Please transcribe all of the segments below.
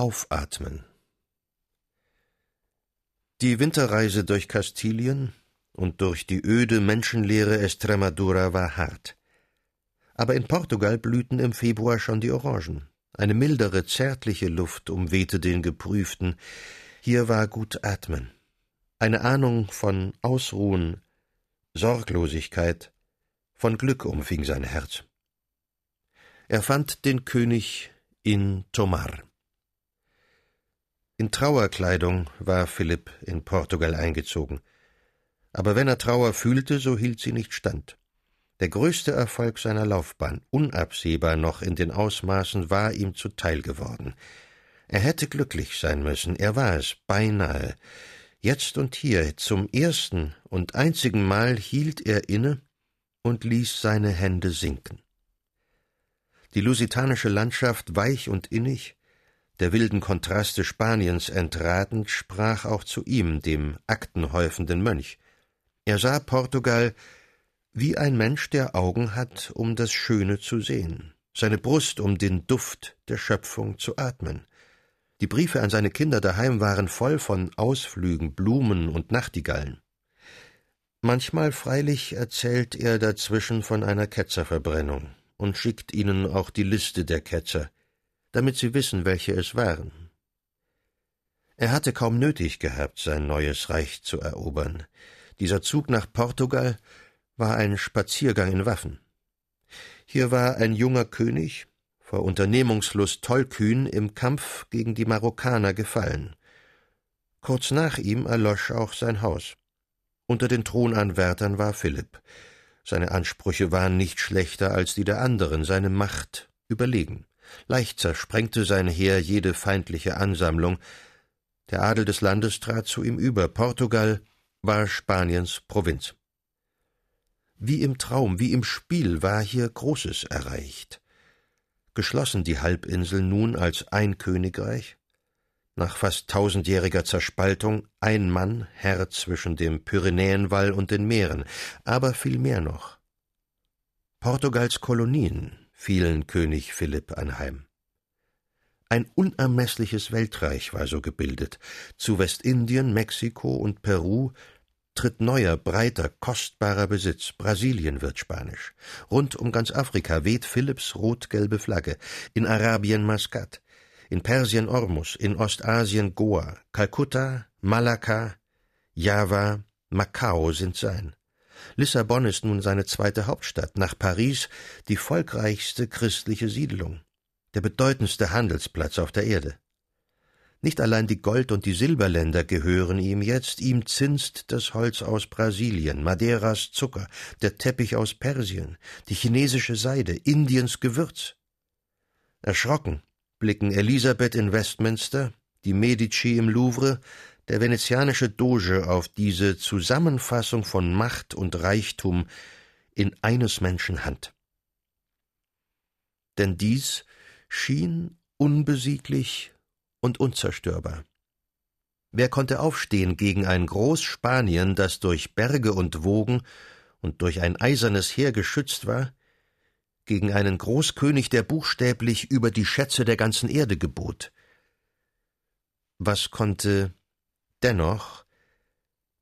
Aufatmen Die Winterreise durch Kastilien und durch die öde, menschenleere Estremadura war hart. Aber in Portugal blühten im Februar schon die Orangen. Eine mildere, zärtliche Luft umwehte den Geprüften. Hier war gut Atmen. Eine Ahnung von Ausruhen, Sorglosigkeit, von Glück umfing sein Herz. Er fand den König in Tomar. In Trauerkleidung war Philipp in Portugal eingezogen. Aber wenn er Trauer fühlte, so hielt sie nicht stand. Der größte Erfolg seiner Laufbahn, unabsehbar noch in den Ausmaßen, war ihm zuteil geworden. Er hätte glücklich sein müssen, er war es, beinahe. Jetzt und hier, zum ersten und einzigen Mal hielt er inne und ließ seine Hände sinken. Die lusitanische Landschaft, weich und innig, der wilden Kontraste Spaniens entratend, sprach auch zu ihm, dem aktenhäufenden Mönch. Er sah Portugal wie ein Mensch, der Augen hat, um das Schöne zu sehen, seine Brust, um den Duft der Schöpfung zu atmen. Die Briefe an seine Kinder daheim waren voll von Ausflügen, Blumen und Nachtigallen. Manchmal freilich erzählt er dazwischen von einer Ketzerverbrennung und schickt ihnen auch die Liste der Ketzer, damit sie wissen, welche es waren. Er hatte kaum nötig gehabt, sein neues Reich zu erobern. Dieser Zug nach Portugal war ein Spaziergang in Waffen. Hier war ein junger König, vor Unternehmungslust tollkühn, im Kampf gegen die Marokkaner gefallen. Kurz nach ihm erlosch auch sein Haus. Unter den Thronanwärtern war Philipp. Seine Ansprüche waren nicht schlechter als die der anderen, seine Macht überlegen. Leicht zersprengte sein Heer jede feindliche Ansammlung. Der Adel des Landes trat zu ihm über. Portugal war Spaniens Provinz. Wie im Traum, wie im Spiel war hier Großes erreicht. Geschlossen die Halbinsel nun als ein Königreich, nach fast tausendjähriger Zerspaltung ein Mann Herr zwischen dem Pyrenäenwall und den Meeren, aber viel mehr noch. Portugals Kolonien fielen König Philipp anheim. Ein unermeßliches Weltreich war so gebildet. Zu Westindien, Mexiko und Peru tritt neuer, breiter, kostbarer Besitz. Brasilien wird Spanisch. Rund um ganz Afrika weht Philipps rot-gelbe Flagge. In Arabien Maskat. In Persien Ormus. In Ostasien Goa. Kalkutta, Malakka, Java, Macau sind sein. Lissabon ist nun seine zweite Hauptstadt, nach Paris die volkreichste christliche Siedlung, der bedeutendste Handelsplatz auf der Erde. Nicht allein die Gold- und die Silberländer gehören ihm jetzt, ihm zinst das Holz aus Brasilien, Madeiras Zucker, der Teppich aus Persien, die chinesische Seide, Indiens Gewürz. Erschrocken blicken Elisabeth in Westminster, die Medici im Louvre, der venezianische Doge auf diese Zusammenfassung von Macht und Reichtum in eines Menschen Hand. Denn dies schien unbesieglich und unzerstörbar. Wer konnte aufstehen gegen ein Großspanien, das durch Berge und Wogen und durch ein eisernes Heer geschützt war, gegen einen Großkönig, der buchstäblich über die Schätze der ganzen Erde gebot? Was konnte dennoch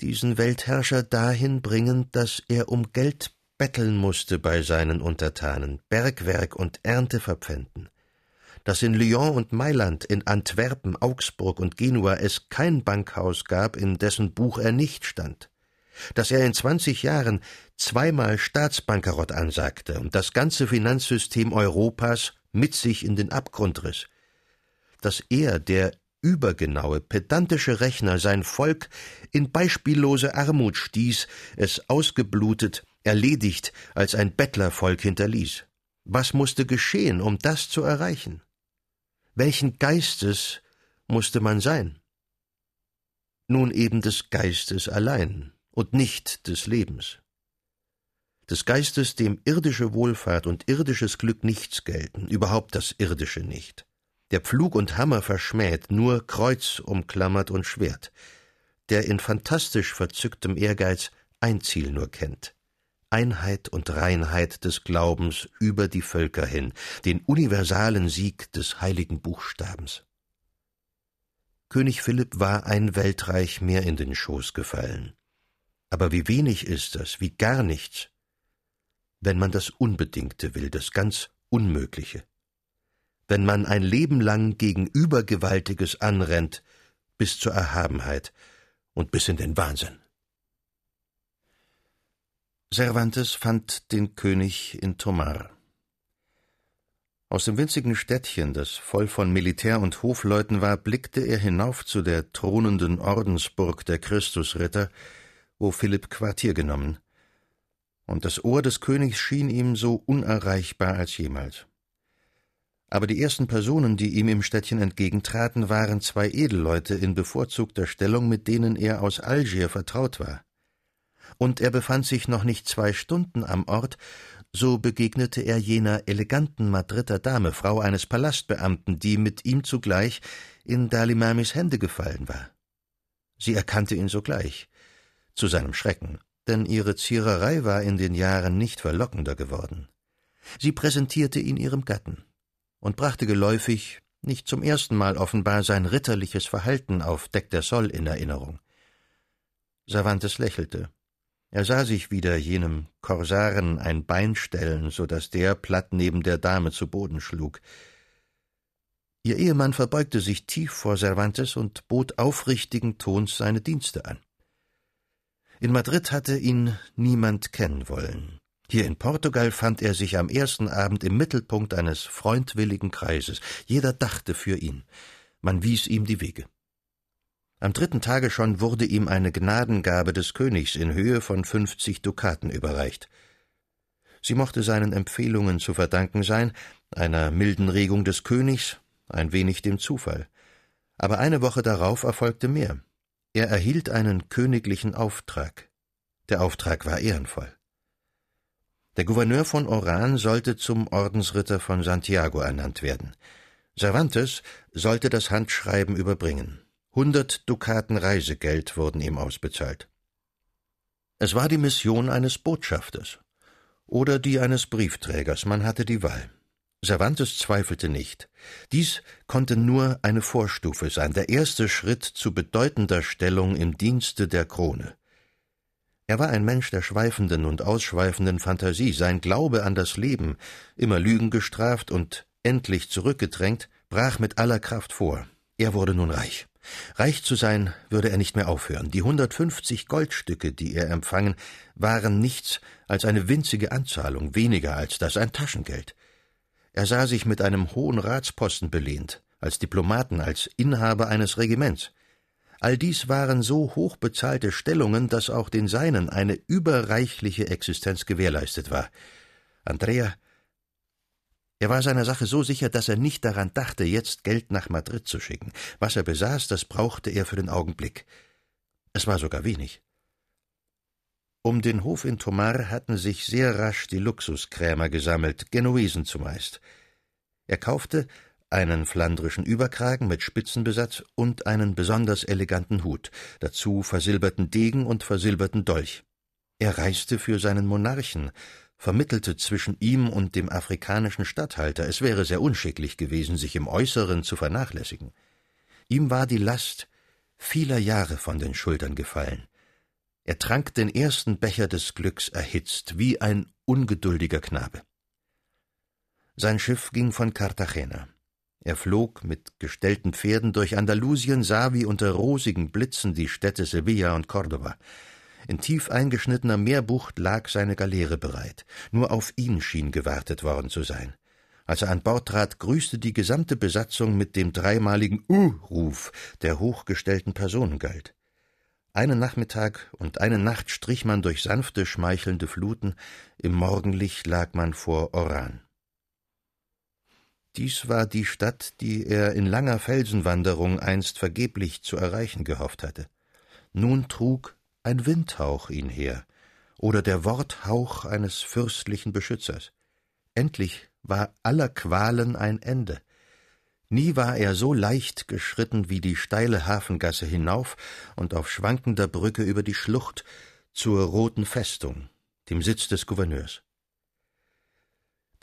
diesen Weltherrscher dahin bringen, dass er um Geld betteln musste bei seinen Untertanen, Bergwerk und Ernte verpfänden? dass in Lyon und Mailand, in Antwerpen, Augsburg und Genua es kein Bankhaus gab, in dessen Buch er nicht stand, dass er in zwanzig Jahren zweimal Staatsbankerott ansagte und das ganze Finanzsystem Europas mit sich in den Abgrund riss, dass er, der übergenaue, pedantische Rechner, sein Volk in beispiellose Armut stieß, es ausgeblutet, erledigt als ein Bettlervolk hinterließ. Was musste geschehen, um das zu erreichen? Welchen Geistes musste man sein? Nun eben des Geistes allein und nicht des Lebens. Des Geistes, dem irdische Wohlfahrt und irdisches Glück nichts gelten, überhaupt das Irdische nicht. Der Pflug und Hammer verschmäht, nur Kreuz umklammert und Schwert, der in fantastisch verzücktem Ehrgeiz ein Ziel nur kennt, Einheit und Reinheit des Glaubens über die Völker hin, den universalen Sieg des heiligen Buchstabens. König Philipp war ein Weltreich mehr in den Schoß gefallen. Aber wie wenig ist das, wie gar nichts, wenn man das Unbedingte will, das ganz Unmögliche. Wenn man ein Leben lang gegen Übergewaltiges anrennt, bis zur Erhabenheit und bis in den Wahnsinn. Cervantes fand den König in Tomar. Aus dem winzigen Städtchen, das voll von Militär und Hofleuten war, blickte er hinauf zu der thronenden Ordensburg der Christusritter, wo Philipp Quartier genommen, und das Ohr des Königs schien ihm so unerreichbar als jemals. Aber die ersten Personen, die ihm im Städtchen entgegentraten, waren zwei Edelleute in bevorzugter Stellung, mit denen er aus Algier vertraut war und er befand sich noch nicht zwei Stunden am Ort, so begegnete er jener eleganten Madrider Dame, Frau eines Palastbeamten, die mit ihm zugleich in Dalimamis Hände gefallen war. Sie erkannte ihn sogleich, zu seinem Schrecken, denn ihre Ziererei war in den Jahren nicht verlockender geworden. Sie präsentierte ihn ihrem Gatten und brachte geläufig, nicht zum ersten Mal offenbar, sein ritterliches Verhalten auf Deck der Soll in Erinnerung. Cervantes lächelte er sah sich wieder jenem Korsaren ein Bein stellen, so dass der platt neben der Dame zu Boden schlug. Ihr Ehemann verbeugte sich tief vor Cervantes und bot aufrichtigen Tons seine Dienste an. In Madrid hatte ihn niemand kennen wollen. Hier in Portugal fand er sich am ersten Abend im Mittelpunkt eines freundwilligen Kreises. Jeder dachte für ihn. Man wies ihm die Wege. Am dritten Tage schon wurde ihm eine Gnadengabe des Königs in Höhe von fünfzig Dukaten überreicht. Sie mochte seinen Empfehlungen zu verdanken sein, einer milden Regung des Königs, ein wenig dem Zufall. Aber eine Woche darauf erfolgte mehr. Er erhielt einen königlichen Auftrag. Der Auftrag war ehrenvoll. Der Gouverneur von Oran sollte zum Ordensritter von Santiago ernannt werden. Cervantes sollte das Handschreiben überbringen. Hundert Dukaten Reisegeld wurden ihm ausbezahlt. Es war die Mission eines Botschafters oder die eines Briefträgers, man hatte die Wahl. Cervantes zweifelte nicht. Dies konnte nur eine Vorstufe sein, der erste Schritt zu bedeutender Stellung im Dienste der Krone. Er war ein Mensch der schweifenden und ausschweifenden Fantasie, sein Glaube an das Leben, immer Lügen gestraft und endlich zurückgedrängt, brach mit aller Kraft vor. Er wurde nun reich. Reich zu sein würde er nicht mehr aufhören. Die hundertfünfzig Goldstücke, die er empfangen, waren nichts als eine winzige Anzahlung, weniger als das ein Taschengeld. Er sah sich mit einem hohen Ratsposten belehnt, als Diplomaten, als Inhaber eines Regiments. All dies waren so hochbezahlte Stellungen, dass auch den Seinen eine überreichliche Existenz gewährleistet war. Andrea er war seiner Sache so sicher, dass er nicht daran dachte, jetzt Geld nach Madrid zu schicken. Was er besaß, das brauchte er für den Augenblick. Es war sogar wenig. Um den Hof in Tomar hatten sich sehr rasch die Luxuskrämer gesammelt, Genuesen zumeist. Er kaufte einen flandrischen Überkragen mit Spitzenbesatz und einen besonders eleganten Hut, dazu versilberten Degen und versilberten Dolch. Er reiste für seinen Monarchen, vermittelte zwischen ihm und dem afrikanischen Statthalter, es wäre sehr unschicklich gewesen, sich im Äußeren zu vernachlässigen. Ihm war die Last vieler Jahre von den Schultern gefallen. Er trank den ersten Becher des Glücks erhitzt, wie ein ungeduldiger Knabe. Sein Schiff ging von Cartagena. Er flog mit gestellten Pferden durch Andalusien, sah wie unter rosigen Blitzen die Städte Sevilla und Cordova. In tief eingeschnittener Meerbucht lag seine Galeere bereit. Nur auf ihn schien gewartet worden zu sein. Als er an Bord trat, grüßte die gesamte Besatzung mit dem dreimaligen Uh-Ruf, der hochgestellten Personen galt. Einen Nachmittag und eine Nacht strich man durch sanfte, schmeichelnde Fluten, im Morgenlicht lag man vor Oran. Dies war die Stadt, die er in langer Felsenwanderung einst vergeblich zu erreichen gehofft hatte. Nun trug ein Windhauch ihn her oder der Worthauch eines fürstlichen Beschützers. Endlich war aller Qualen ein Ende. Nie war er so leicht geschritten wie die steile Hafengasse hinauf und auf schwankender Brücke über die Schlucht zur Roten Festung, dem Sitz des Gouverneurs.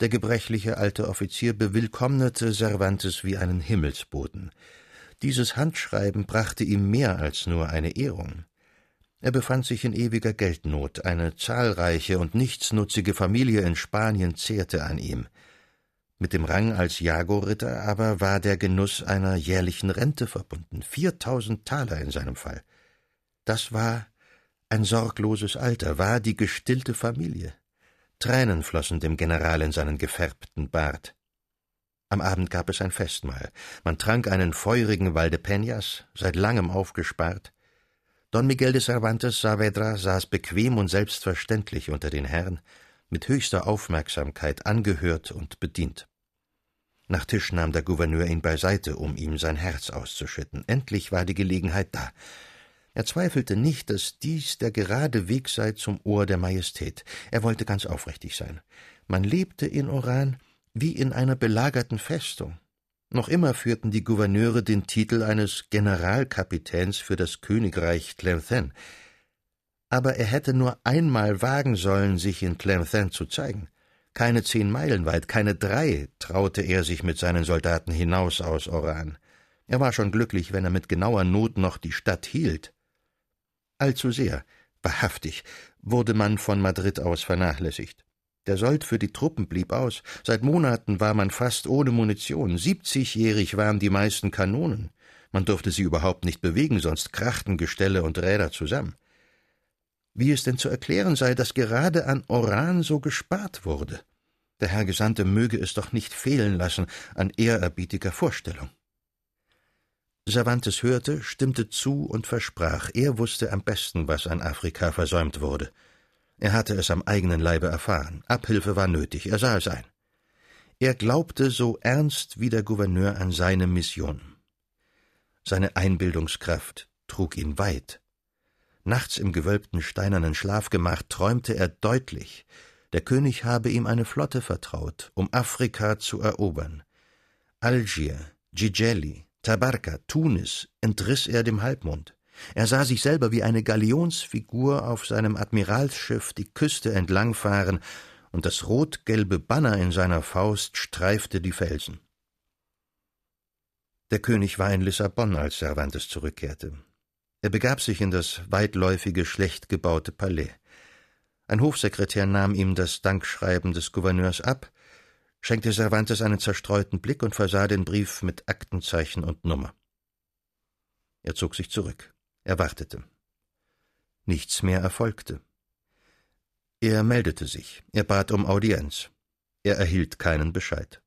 Der gebrechliche alte Offizier bewillkommnete Cervantes wie einen Himmelsboten. Dieses Handschreiben brachte ihm mehr als nur eine Ehrung. Er befand sich in ewiger Geldnot, eine zahlreiche und nichtsnutzige Familie in Spanien zehrte an ihm. Mit dem Rang als Jago-Ritter aber war der Genuss einer jährlichen Rente verbunden, viertausend Taler in seinem Fall. Das war ein sorgloses Alter, war die gestillte Familie. Tränen flossen dem General in seinen gefärbten Bart. Am Abend gab es ein Festmahl. Man trank einen feurigen Valdepeñas, seit langem aufgespart. Don Miguel de Cervantes Saavedra saß bequem und selbstverständlich unter den Herren, mit höchster Aufmerksamkeit angehört und bedient. Nach Tisch nahm der Gouverneur ihn beiseite, um ihm sein Herz auszuschütten. Endlich war die Gelegenheit da. Er zweifelte nicht, dass dies der gerade Weg sei zum Ohr der Majestät. Er wollte ganz aufrichtig sein. Man lebte in Oran wie in einer belagerten Festung. Noch immer führten die Gouverneure den Titel eines Generalkapitäns für das Königreich Tlemcen. Aber er hätte nur einmal wagen sollen, sich in Tlemcen zu zeigen. Keine zehn Meilen weit, keine drei traute er sich mit seinen Soldaten hinaus aus Oran. Er war schon glücklich, wenn er mit genauer Not noch die Stadt hielt. Allzu sehr, wahrhaftig, wurde man von Madrid aus vernachlässigt. Der Sold für die Truppen blieb aus. Seit Monaten war man fast ohne Munition. Siebzigjährig waren die meisten Kanonen. Man durfte sie überhaupt nicht bewegen, sonst krachten Gestelle und Räder zusammen. Wie es denn zu erklären sei, dass gerade an Oran so gespart wurde. Der Herr Gesandte möge es doch nicht fehlen lassen an ehrerbietiger Vorstellung. Cervantes hörte, stimmte zu und versprach, er wusste am besten, was an Afrika versäumt wurde. Er hatte es am eigenen Leibe erfahren. Abhilfe war nötig, er sah es ein. Er glaubte so ernst wie der Gouverneur an seine Mission. Seine Einbildungskraft trug ihn weit. Nachts im gewölbten steinernen Schlafgemach träumte er deutlich, der König habe ihm eine Flotte vertraut, um Afrika zu erobern. Algier, Gigeli, Tabarka, Tunis entriss er dem Halbmond. Er sah sich selber wie eine Galionsfigur auf seinem Admiralsschiff die Küste entlangfahren, und das rot-gelbe Banner in seiner Faust streifte die Felsen. Der König war in Lissabon, als Cervantes zurückkehrte. Er begab sich in das weitläufige, schlecht gebaute Palais. Ein Hofsekretär nahm ihm das Dankschreiben des Gouverneurs ab, schenkte Cervantes einen zerstreuten Blick und versah den Brief mit Aktenzeichen und Nummer. Er zog sich zurück. Er wartete. Nichts mehr erfolgte. Er meldete sich. Er bat um Audienz. Er erhielt keinen Bescheid.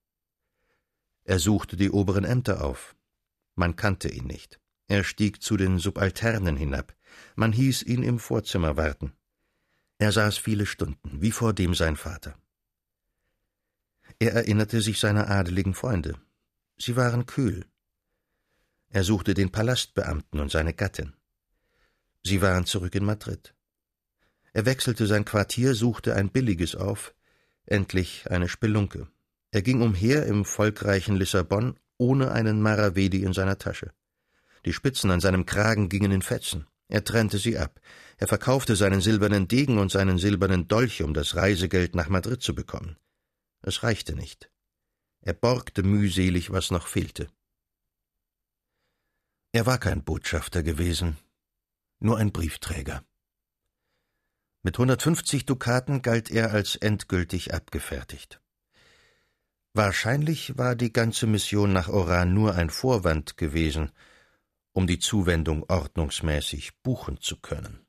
Er suchte die oberen Ämter auf. Man kannte ihn nicht. Er stieg zu den Subalternen hinab. Man hieß ihn im Vorzimmer warten. Er saß viele Stunden, wie vor dem sein Vater. Er erinnerte sich seiner adeligen Freunde. Sie waren kühl. Er suchte den Palastbeamten und seine Gattin. Sie waren zurück in Madrid. Er wechselte sein Quartier, suchte ein billiges auf, endlich eine Spelunke. Er ging umher im volkreichen Lissabon ohne einen Maravedi in seiner Tasche. Die Spitzen an seinem Kragen gingen in Fetzen. Er trennte sie ab. Er verkaufte seinen silbernen Degen und seinen silbernen Dolch, um das Reisegeld nach Madrid zu bekommen. Es reichte nicht. Er borgte mühselig, was noch fehlte. Er war kein Botschafter gewesen, nur ein Briefträger. Mit 150 Dukaten galt er als endgültig abgefertigt. Wahrscheinlich war die ganze Mission nach Oran nur ein Vorwand gewesen, um die Zuwendung ordnungsmäßig buchen zu können.